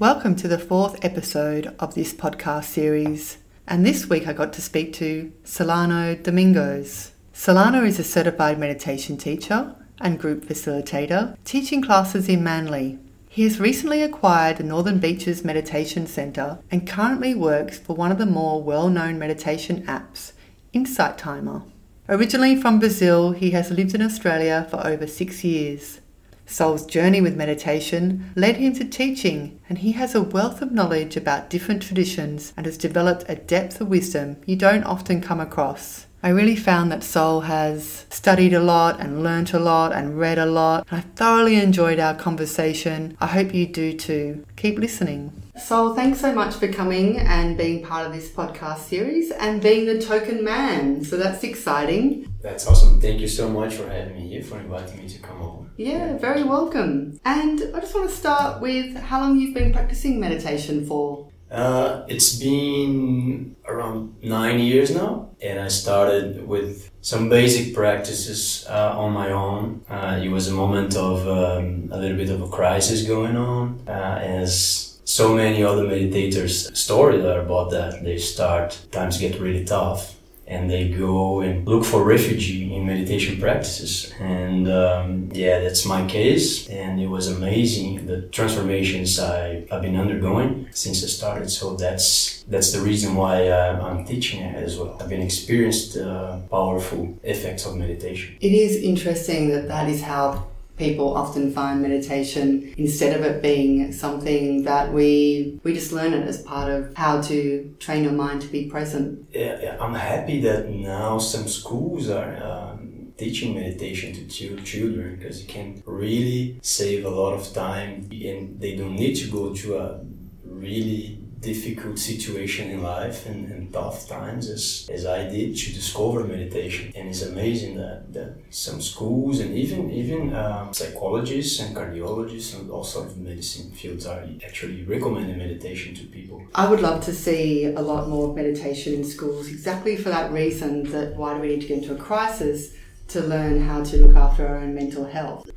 Welcome to the fourth episode of this podcast series. And this week I got to speak to Solano Domingos. Solano is a certified meditation teacher and group facilitator, teaching classes in Manly. He has recently acquired the Northern Beaches Meditation Centre and currently works for one of the more well known meditation apps, Insight Timer. Originally from Brazil, he has lived in Australia for over six years. Sol's journey with meditation led him to teaching, and he has a wealth of knowledge about different traditions and has developed a depth of wisdom you don't often come across. I really found that Sol has studied a lot and learnt a lot and read a lot. I thoroughly enjoyed our conversation. I hope you do too. Keep listening. Sol, thanks so much for coming and being part of this podcast series and being the token man. So that's exciting. That's awesome. Thank you so much for having me here, for inviting me to come over. Yeah, very welcome. And I just want to start with how long you've been practicing meditation for. Uh, it's been around nine years now, and I started with some basic practices uh, on my own. Uh, it was a moment of um, a little bit of a crisis going on, uh, as so many other meditators' stories are about that. They start, times get really tough, and they go and look for refuge in meditation practices. And um, yeah, that's my case. And it was amazing the transformations I, have been undergoing since I started. So that's that's the reason why uh, I'm teaching it as well. I've been experienced uh, powerful effects of meditation. It is interesting that that is how people often find meditation instead of it being something that we we just learn it as part of how to train your mind to be present. Yeah. I'm happy that now some schools are. Um, teaching meditation to children because it can really save a lot of time and they don't need to go to a really difficult situation in life and, and, tough times as, as I did to discover meditation. And it's amazing that, that some schools and even even um, psychologists and cardiologists and all sorts of medicine fields are actually recommending meditation to people. I would love to see a lot more meditation in schools exactly for that reason that why do we need to get into a crisis to learn how to look after our own mental health?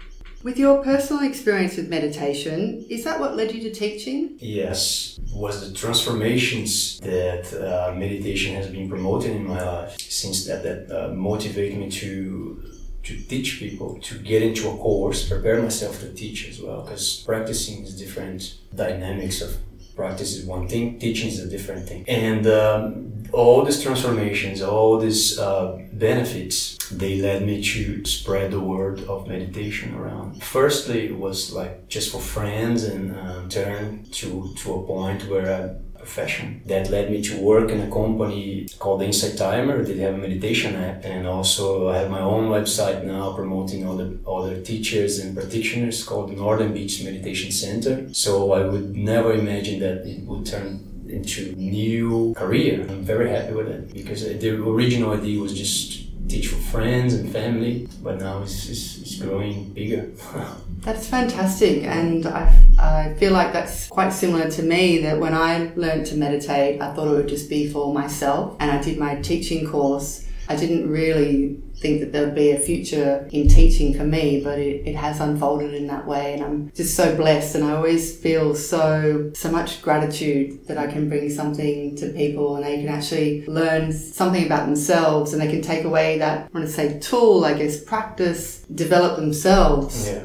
With your personal experience with meditation, is that what led you to teaching? Yes, was the transformations that uh, meditation has been promoting in my life since that that uh, motivated me to to teach people to get into a course, prepare myself to teach as well, because practicing is different dynamics of practice is one thing, teaching is a different thing, and um, all these transformations, all these uh, benefits, they led me to spread the word of meditation around. Firstly, it was like just for friends and um, turn to, to a point where I profession that led me to work in a company called Insight Timer. They have a meditation app, and also I have my own website now promoting other other teachers and practitioners called Northern Beach Meditation Center. So I would never imagine that it would turn into new career. I'm very happy with it because the original idea was just teach for friends and family, but now it's, it's, it's growing bigger. that's fantastic, and I, I feel like that's quite similar to me. That when I learned to meditate, I thought it would just be for myself, and I did my teaching course. I didn't really think that there would be a future in teaching for me, but it, it has unfolded in that way. And I'm just so blessed. And I always feel so, so much gratitude that I can bring something to people and they can actually learn something about themselves and they can take away that, I want to say tool, I guess, practice, develop themselves. Yeah,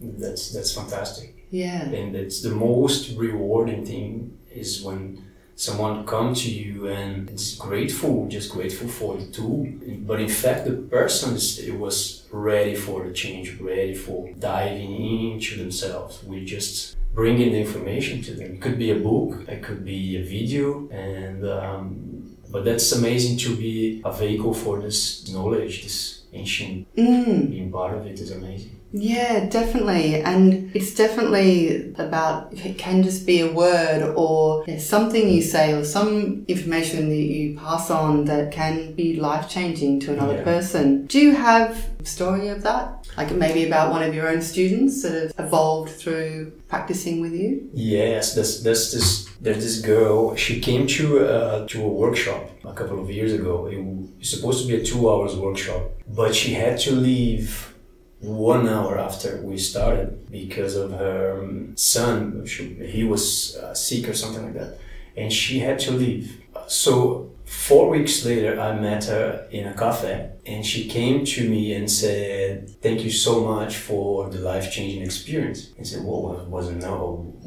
that's, that's fantastic. Yeah. And it's the most rewarding thing is when someone come to you and it's grateful, just grateful for the tool. But in fact, the person it was ready for the change, ready for diving into themselves. We just bringing the information to them. It could be a book, it could be a video, and um, but that's amazing to be a vehicle for this knowledge, this ancient. Mm. Being part of it is amazing. Yeah, definitely. And it's definitely about it can just be a word or something you say or some information that you pass on that can be life changing to another yeah. person. Do you have a story of that? Like maybe about one of your own students that have evolved through practicing with you? Yes, there's, there's this there's this girl. She came to uh, to a workshop a couple of years ago. It was supposed to be a two hours workshop, but she had to leave one hour after we started because of her um, son. She, he was uh, sick or something like that, and she had to leave. So four weeks later, I met her in a cafe, and she came to me and said, "Thank you so much for the life changing experience." And said, "Well, it was a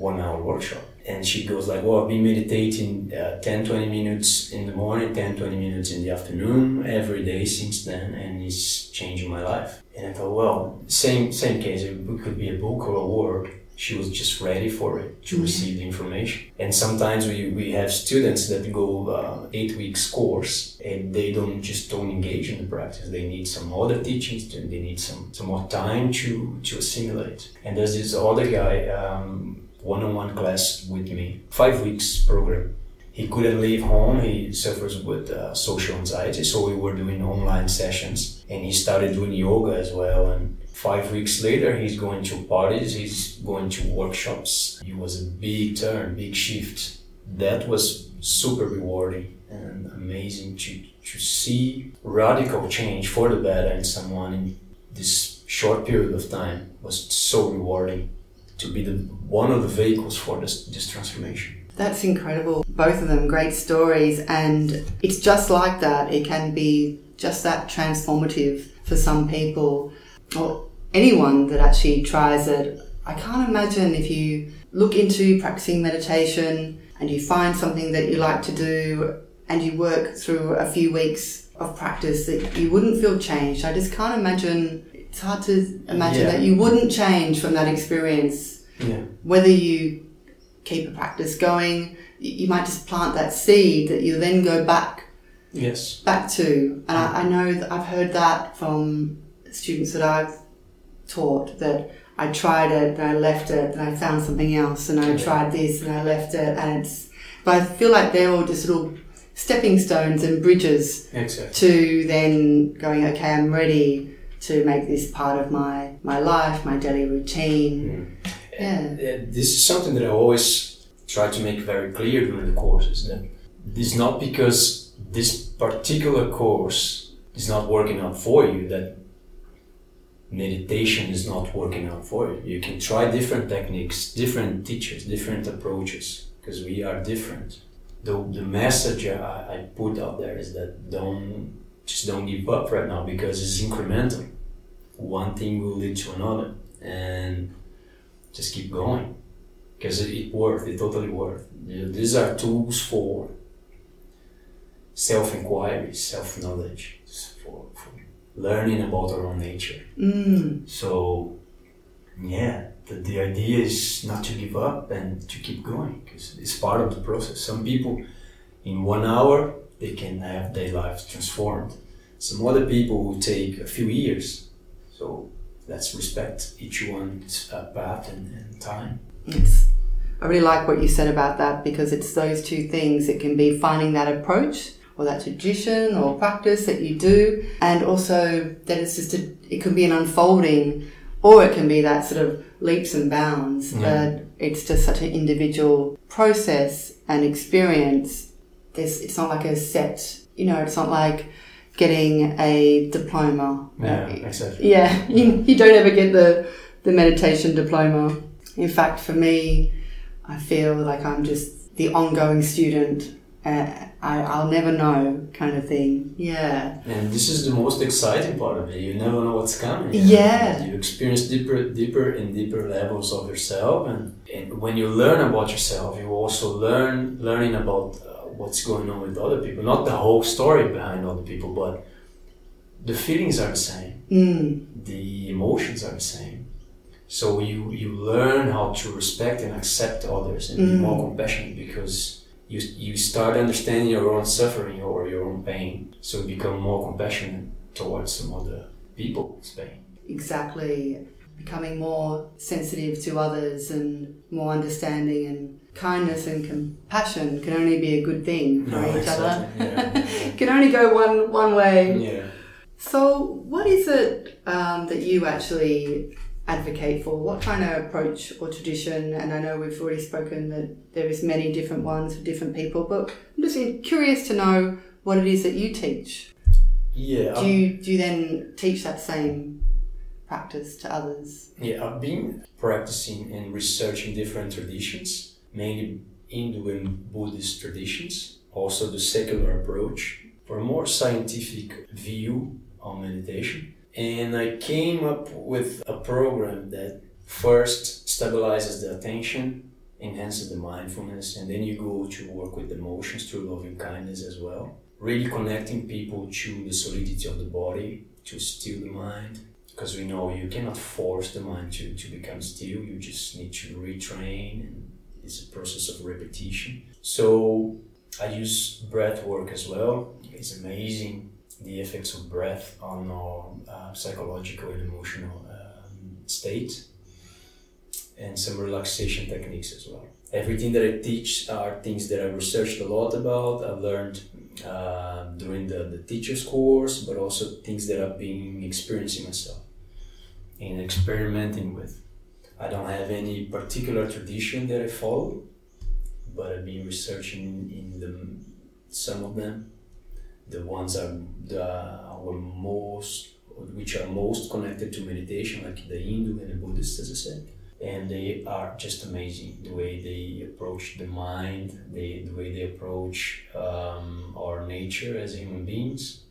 one hour workshop." And she goes like, "Well, I've been meditating uh, 10, 20 minutes in the morning, 10, 20 minutes in the afternoon every day since then, and it's changing my life." And I thought, well, same same case. It could be a book or a word she was just ready for it to mm-hmm. receive the information. And sometimes we, we have students that go uh, eight weeks course and they don't just don't engage in the practice. They need some other teachings. They need some, some more time to, to assimilate. And there's this other guy, um, one-on-one class with me, five weeks program. He couldn't leave home. He suffers with uh, social anxiety, so we were doing online sessions, and he started doing yoga as well. And Five weeks later, he's going to parties, he's going to workshops. It was a big turn, big shift. That was super rewarding and amazing to, to see radical change for the better in someone in this short period of time was so rewarding to be the one of the vehicles for this, this transformation. That's incredible. Both of them great stories and it's just like that. It can be just that transformative for some people. Well, anyone that actually tries it, I can't imagine if you look into practicing meditation and you find something that you like to do and you work through a few weeks of practice that you wouldn't feel changed. I just can't imagine. It's hard to imagine yeah. that you wouldn't change from that experience. Yeah. Whether you keep a practice going, you might just plant that seed that you then go back. Yes. Back to, and I, mm. I know that I've heard that from students that I've taught that I tried it, and I left it, and I found something else, and I tried this, and I left it, and it's. But I feel like they're all just little stepping stones and bridges exactly. to then going. Okay, I'm ready to make this part of my my life, my daily routine. Mm. Yeah. And, and this is something that I always try to make very clear during the courses that it's not because this particular course is not working out for you that meditation is not working out for you. You can try different techniques, different teachers, different approaches, because we are different. The, the message I, I put out there is that don't just don't give up right now because it's incremental. One thing will lead to another, and just keep going because it, it worked. It totally worked. These are tools for self inquiry, self knowledge, for, for learning about our own nature. Mm. So, yeah, the, the idea is not to give up and to keep going because it's part of the process. Some people, in one hour, they can have their lives transformed. Some other people will take a few years. So let's respect each one's uh, path and, and time. Yes. I really like what you said about that because it's those two things. It can be finding that approach or that tradition or practice that you do, and also that it's just a, it can be an unfolding, or it can be that sort of leaps and bounds. Yeah. But it's just such an individual process and experience. There's, it's not like a set, you know, it's not like getting a diploma. Yeah, uh, exactly. Yeah, you, you don't ever get the, the meditation diploma. In fact, for me, I feel like I'm just the ongoing student uh, I, I'll never know kind of thing. Yeah. And this is the most exciting part of it. You never know what's coming. Yeah. You experience deeper, deeper and deeper levels of yourself, and, and when you learn about yourself, you also learn learning about uh, what's going on with other people. Not the whole story behind other people, but the feelings are the same. Mm. The emotions are the same. So you you learn how to respect and accept others and mm. be more compassionate because you, you start understanding your own suffering or your own pain. So you become more compassionate towards some other people's pain. Exactly. Becoming more sensitive to others and more understanding and kindness and compassion can only be a good thing for no, each exactly. other. Yeah. can only go one one way. Yeah. So, what is it um, that you actually advocate for? What kind of approach or tradition? And I know we've already spoken that there is many different ones for different people, but I'm just curious to know what it is that you teach. Yeah. Do you um, do you then teach that same practice to others? Yeah, I've been practicing and researching different traditions, mainly Hindu and Buddhist traditions, also the secular approach for a more scientific view on meditation. And I came up with a program that first stabilizes the attention, enhances the mindfulness, and then you go to work with emotions through loving kindness as well. Really connecting people to the solidity of the body, to still the mind. Because we know you cannot force the mind to, to become still, you just need to retrain, and it's a process of repetition. So I use breath work as well. It's amazing the effects of breath on our uh, psychological and emotional um, state, and some relaxation techniques as well. Everything that I teach are things that I researched a lot about. I've learned uh, during the, the teacher's course, but also things that I've been experiencing myself and experimenting with. I don't have any particular tradition that I follow, but I've been researching in the, some of them the ones are the our most which are most connected to meditation, like the Hindu and the Buddhist, as I said. And they are just amazing the way they approach the mind, they, the way they approach um, our nature as human beings.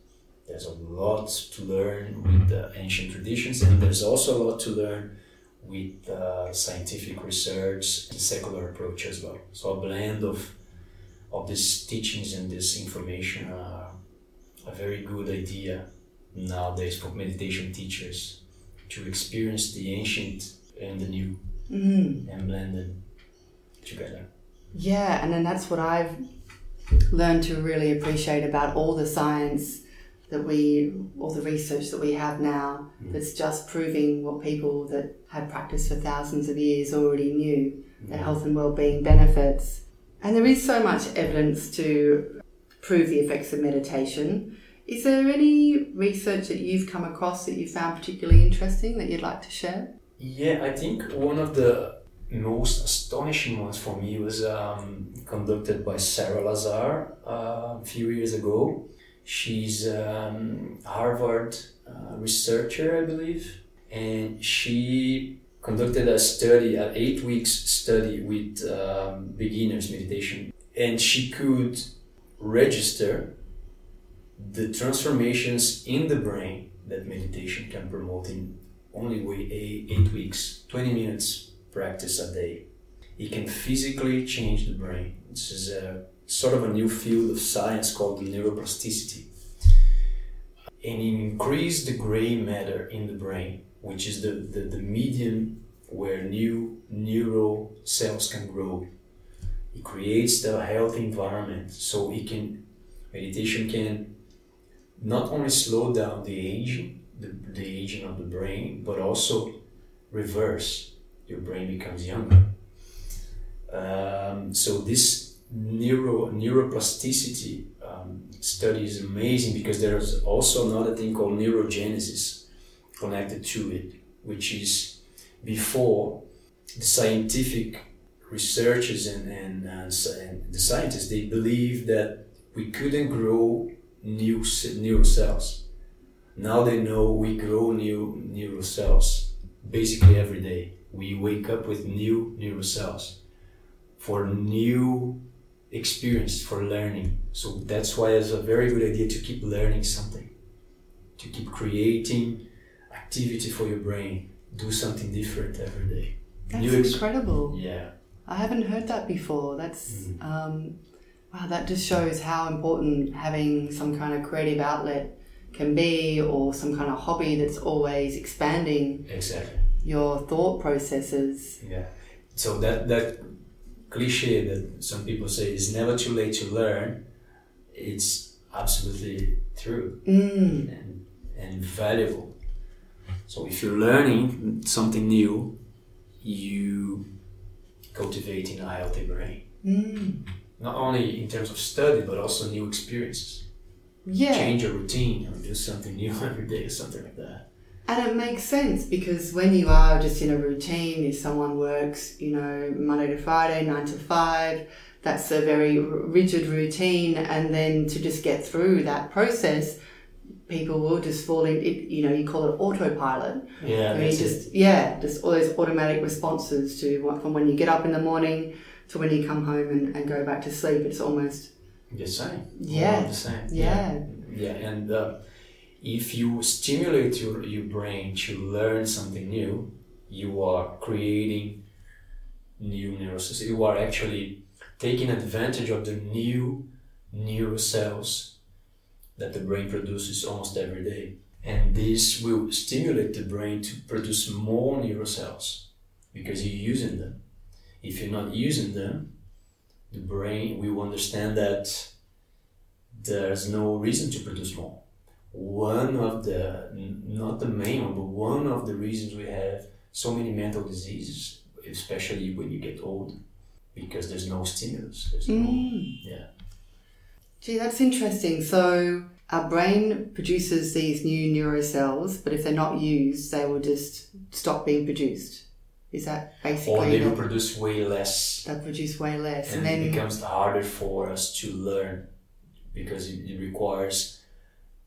There's a lot to learn with the ancient traditions, and there's also a lot to learn with uh, scientific research and secular approach as well. So a blend of of these teachings and this information are a very good idea nowadays for meditation teachers to experience the ancient and the new Mm. and blend them together. Yeah, and then that's what I've learned to really appreciate about all the science that we, all the research that we have now, Mm. that's just proving what people that have practiced for thousands of years already knew the Mm. health and well-being benefits. And there is so much evidence to prove the effects of meditation. Is there any research that you've come across that you found particularly interesting that you'd like to share? Yeah, I think one of the most astonishing ones for me was um, conducted by Sarah Lazar uh, a few years ago. She's um, Harvard uh, researcher, I believe, and she conducted a study, an eight weeks study with um, beginners meditation, and she could register the transformations in the brain that meditation can promote in only eight weeks, 20 minutes practice a day. It can physically change the brain. This is a sort of a new field of science called neuroplasticity. And increase the gray matter in the brain, which is the, the, the medium where new neural cells can grow. It creates the healthy environment so it can meditation can not only slow down the aging, the, the aging of the brain, but also reverse. Your brain becomes younger. Um, so this neuro neuroplasticity um, study is amazing because there is also another thing called neurogenesis connected to it, which is before the scientific researchers and, and, and, and the scientists they believe that we couldn't grow new neural cells. Now they know we grow new neural cells basically every day. We wake up with new neural cells for new experience, for learning. So that's why it's a very good idea to keep learning something, to keep creating activity for your brain. Do something different every day. That's New incredible. Yeah. I haven't heard that before. That's Mhm. um, wow. That just shows how important having some kind of creative outlet can be, or some kind of hobby that's always expanding Exactly. your thought processes. Yeah. So that that cliche that some people say is never too late to learn, it's absolutely true Mm. and, and valuable. So if you're learning something new, you cultivating a healthy brain. Mm. Not only in terms of study, but also new experiences. Yeah. change your routine or do something new every day or something like that. And it makes sense because when you are just in a routine, if someone works, you know, Monday to Friday, nine to five, that's a very rigid routine. And then to just get through that process, people will just fall in, it, you know, you call it autopilot. Yeah, I mean, that's it. just, yeah, just all those automatic responses to what, from when you get up in the morning to when you come home and, and go back to sleep. It's almost, the same. Yeah. The same. yeah. Yeah, and uh, if you stimulate your, your brain to learn something new, you are creating new neurons. You are actually taking advantage of the new neural cells that the brain produces almost every day. And this will stimulate the brain to produce more neural cells because you're using them. If you're not using them, the brain will understand that there's no reason to produce more. One of the, not the main one, but one of the reasons we have so many mental diseases, especially when you get old, because there's no stimulus. There's no, Mm. yeah. Gee, that's interesting. So our brain produces these new neurocells, but if they're not used, they will just stop being produced. Is that Or basically they the- will produce way less, they produce way less, and and it becomes harder for us to learn because it, it requires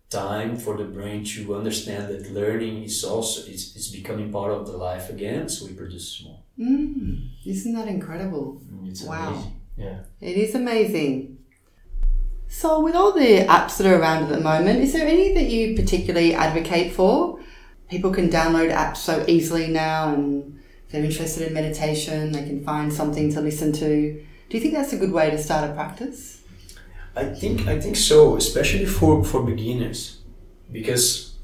time for the brain to understand that learning is also it's, it's becoming part of the life again so we produce more mm, isn't that incredible? it's Wow. amazing yeah It is amazing. So, with all the apps that are around at the moment, is there any that you particularly advocate for? People can download apps so easily now, and they're interested in meditation, they can find something to listen to. Do you think that's a good way to start a practice? I think I think so, especially for, for beginners, because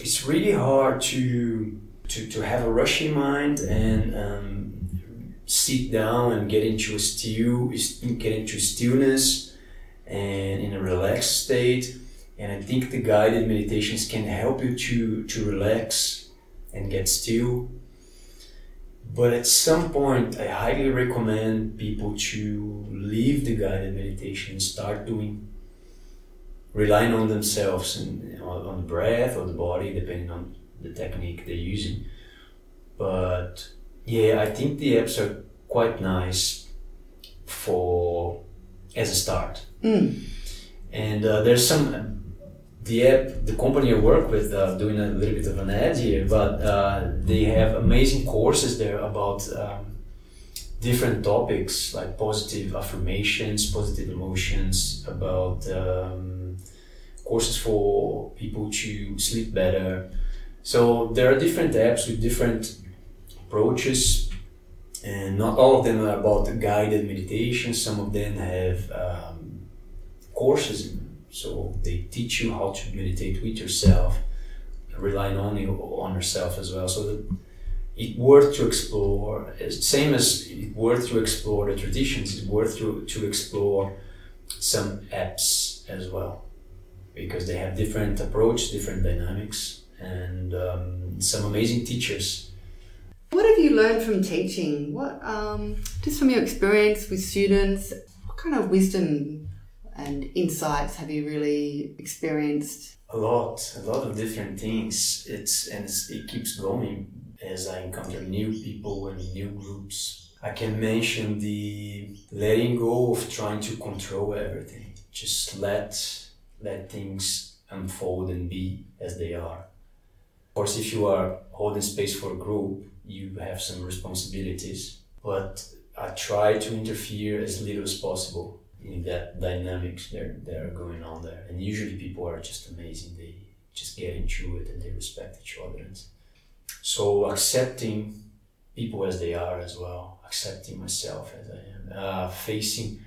it's really hard to to, to have a rushy mind and um, sit down and get into a get into stillness and in a relaxed state. And I think the guided meditations can help you to to relax and get still. But at some point, I highly recommend people to leave the guided meditation and start doing, relying on themselves and on the breath or the body, depending on the technique they're using. But yeah, I think the apps are quite nice for as a start. Mm. And uh, there's some the app, the company I work with, uh, doing a little bit of an ad here, but uh, they have amazing courses there about um, different topics like positive affirmations, positive emotions, about um, courses for people to sleep better. So there are different apps with different approaches, and not all of them are about guided meditation. Some of them have um, courses. So they teach you how to meditate with yourself, relying only on yourself as well. So that it worth to explore. It's Same as it worth to explore the traditions. It's worth to, to explore some apps as well, because they have different approach, different dynamics, and um, some amazing teachers. What have you learned from teaching? What, um, just from your experience with students, what kind of wisdom and insights have you really experienced? A lot, a lot of different things. It's and it's, it keeps going as I encounter new people and new groups. I can mention the letting go of trying to control everything. Just let let things unfold and be as they are. Of course, if you are holding space for a group, you have some responsibilities. But I try to interfere as little as possible in that dynamics that, that are going on there. And usually people are just amazing. They just get into it and they respect each other. And so accepting people as they are as well, accepting myself as I am, uh, facing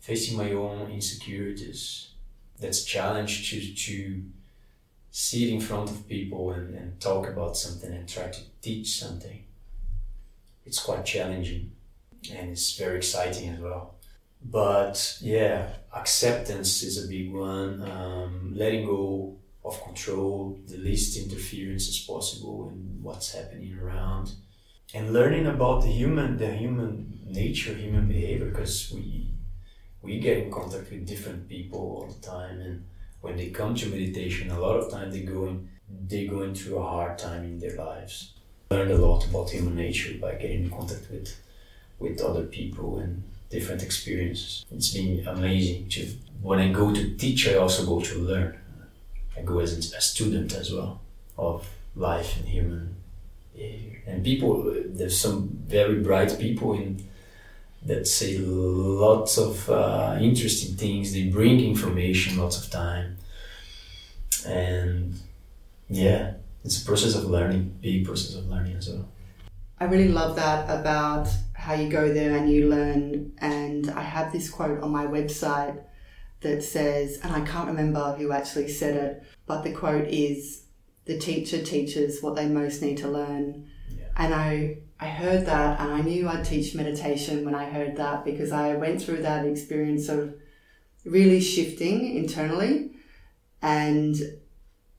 facing my own insecurities. That's challenge to to sit in front of people and, and talk about something and try to teach something. It's quite challenging and it's very exciting as well but yeah acceptance is a big one. Um, letting go of control the least interference as possible in what's happening around. And learning about the human the human nature human behavior because we we get in contact with different people all the time. And when they come to meditation, a lot of time they go in, they going through a hard time in their lives. Learned a lot about human nature by getting in contact with with other people and different experiences. It's been amazing to when I go to teach, I also go to learn. I go as a student as well of life and human behavior. And people, there's some very bright people in that say lots of uh, interesting things. They bring information lots of time, and yeah, it's a process of learning, big process of learning as well. I really love that about how you go there and you learn. And I have this quote on my website that says, and I can't remember who actually said it, but the quote is, "The teacher teaches what they most need to learn." Yeah. And I I heard that and I knew I'd teach meditation when I heard that because I went through that experience of really shifting internally and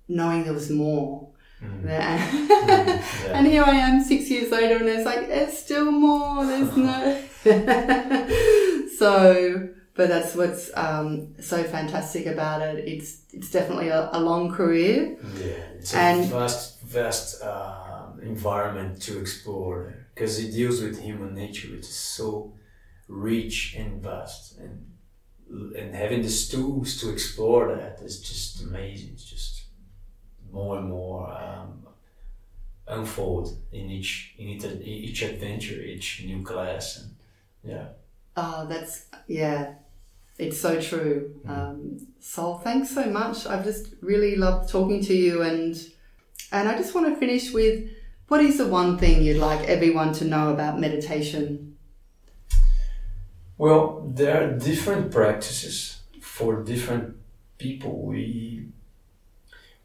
knowing there was more. There. Mm, and here I am six years later and there's like, there's still more, there's no. so, but that's what's um, so fantastic about it. It's, it's definitely a, a long career. Yeah, it's a And- vast, vast uh, environment to explore because it deals with human nature, which is so rich and vast, and and having the tools to explore that is just amazing. It's just more and more um, unfold in each in each, each adventure, each new class, and yeah. Oh, that's, yeah, it's so true. Um, Sol, thanks so much. I've just really loved talking to you and, and I just want to finish with what is the one thing you'd like everyone to know about meditation? Well, there are different practices for different people. We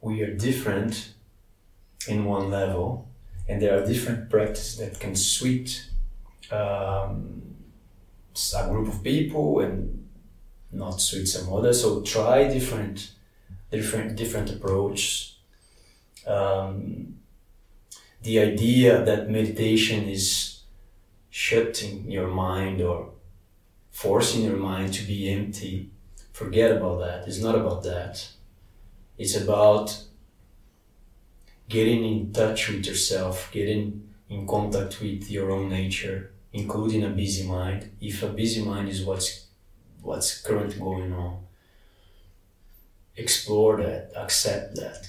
we are different in one level, and there are different practices that can suit um, a group of people and not suit some others. So try different different different approach. Um, the idea that meditation is shutting your mind or forcing your mind to be empty, forget about that. It's not about that. It's about getting in touch with yourself, getting in contact with your own nature, including a busy mind. If a busy mind is what's what's currently going on, explore that, accept that,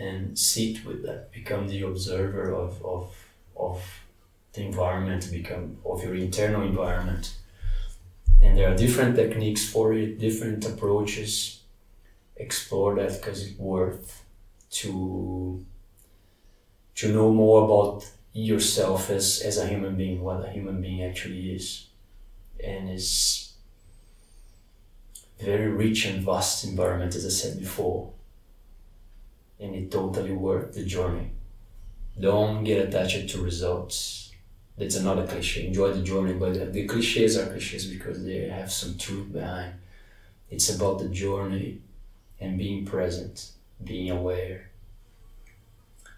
and sit with that. Become the observer of of of the environment, become of your internal environment and there are different techniques for it, different approaches. Explore that because it's worth to to know more about yourself as as a human being, what a human being actually is, and is very rich and vast environment, as I said before, and it totally worth the journey. Don't get attached to results that's another cliche. Enjoy the journey, but the, cliches are cliches because they have some truth behind. It's about the journey and being present, being aware.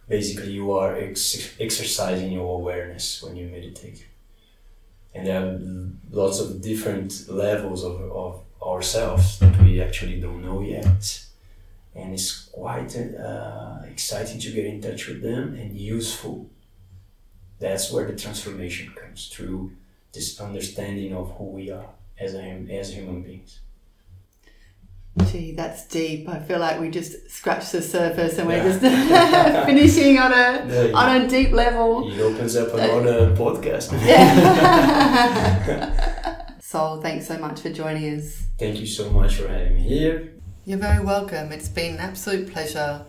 Basically, you are ex- exercising your awareness when you meditate. And there are lots of different levels of, of ourselves that we actually don't know yet. And it's quite uh, exciting to get in touch with them and useful that's where the transformation comes through this understanding of who we are as a, as human beings. Gee, that's deep. I feel like we just scratched the surface and we're Yeah. just finishing on a Yeah, on a deep level. It opens up another podcast. Yeah. Sol, thanks so much for joining us. Thank you so much for having me here. You're very welcome. It's been an absolute pleasure.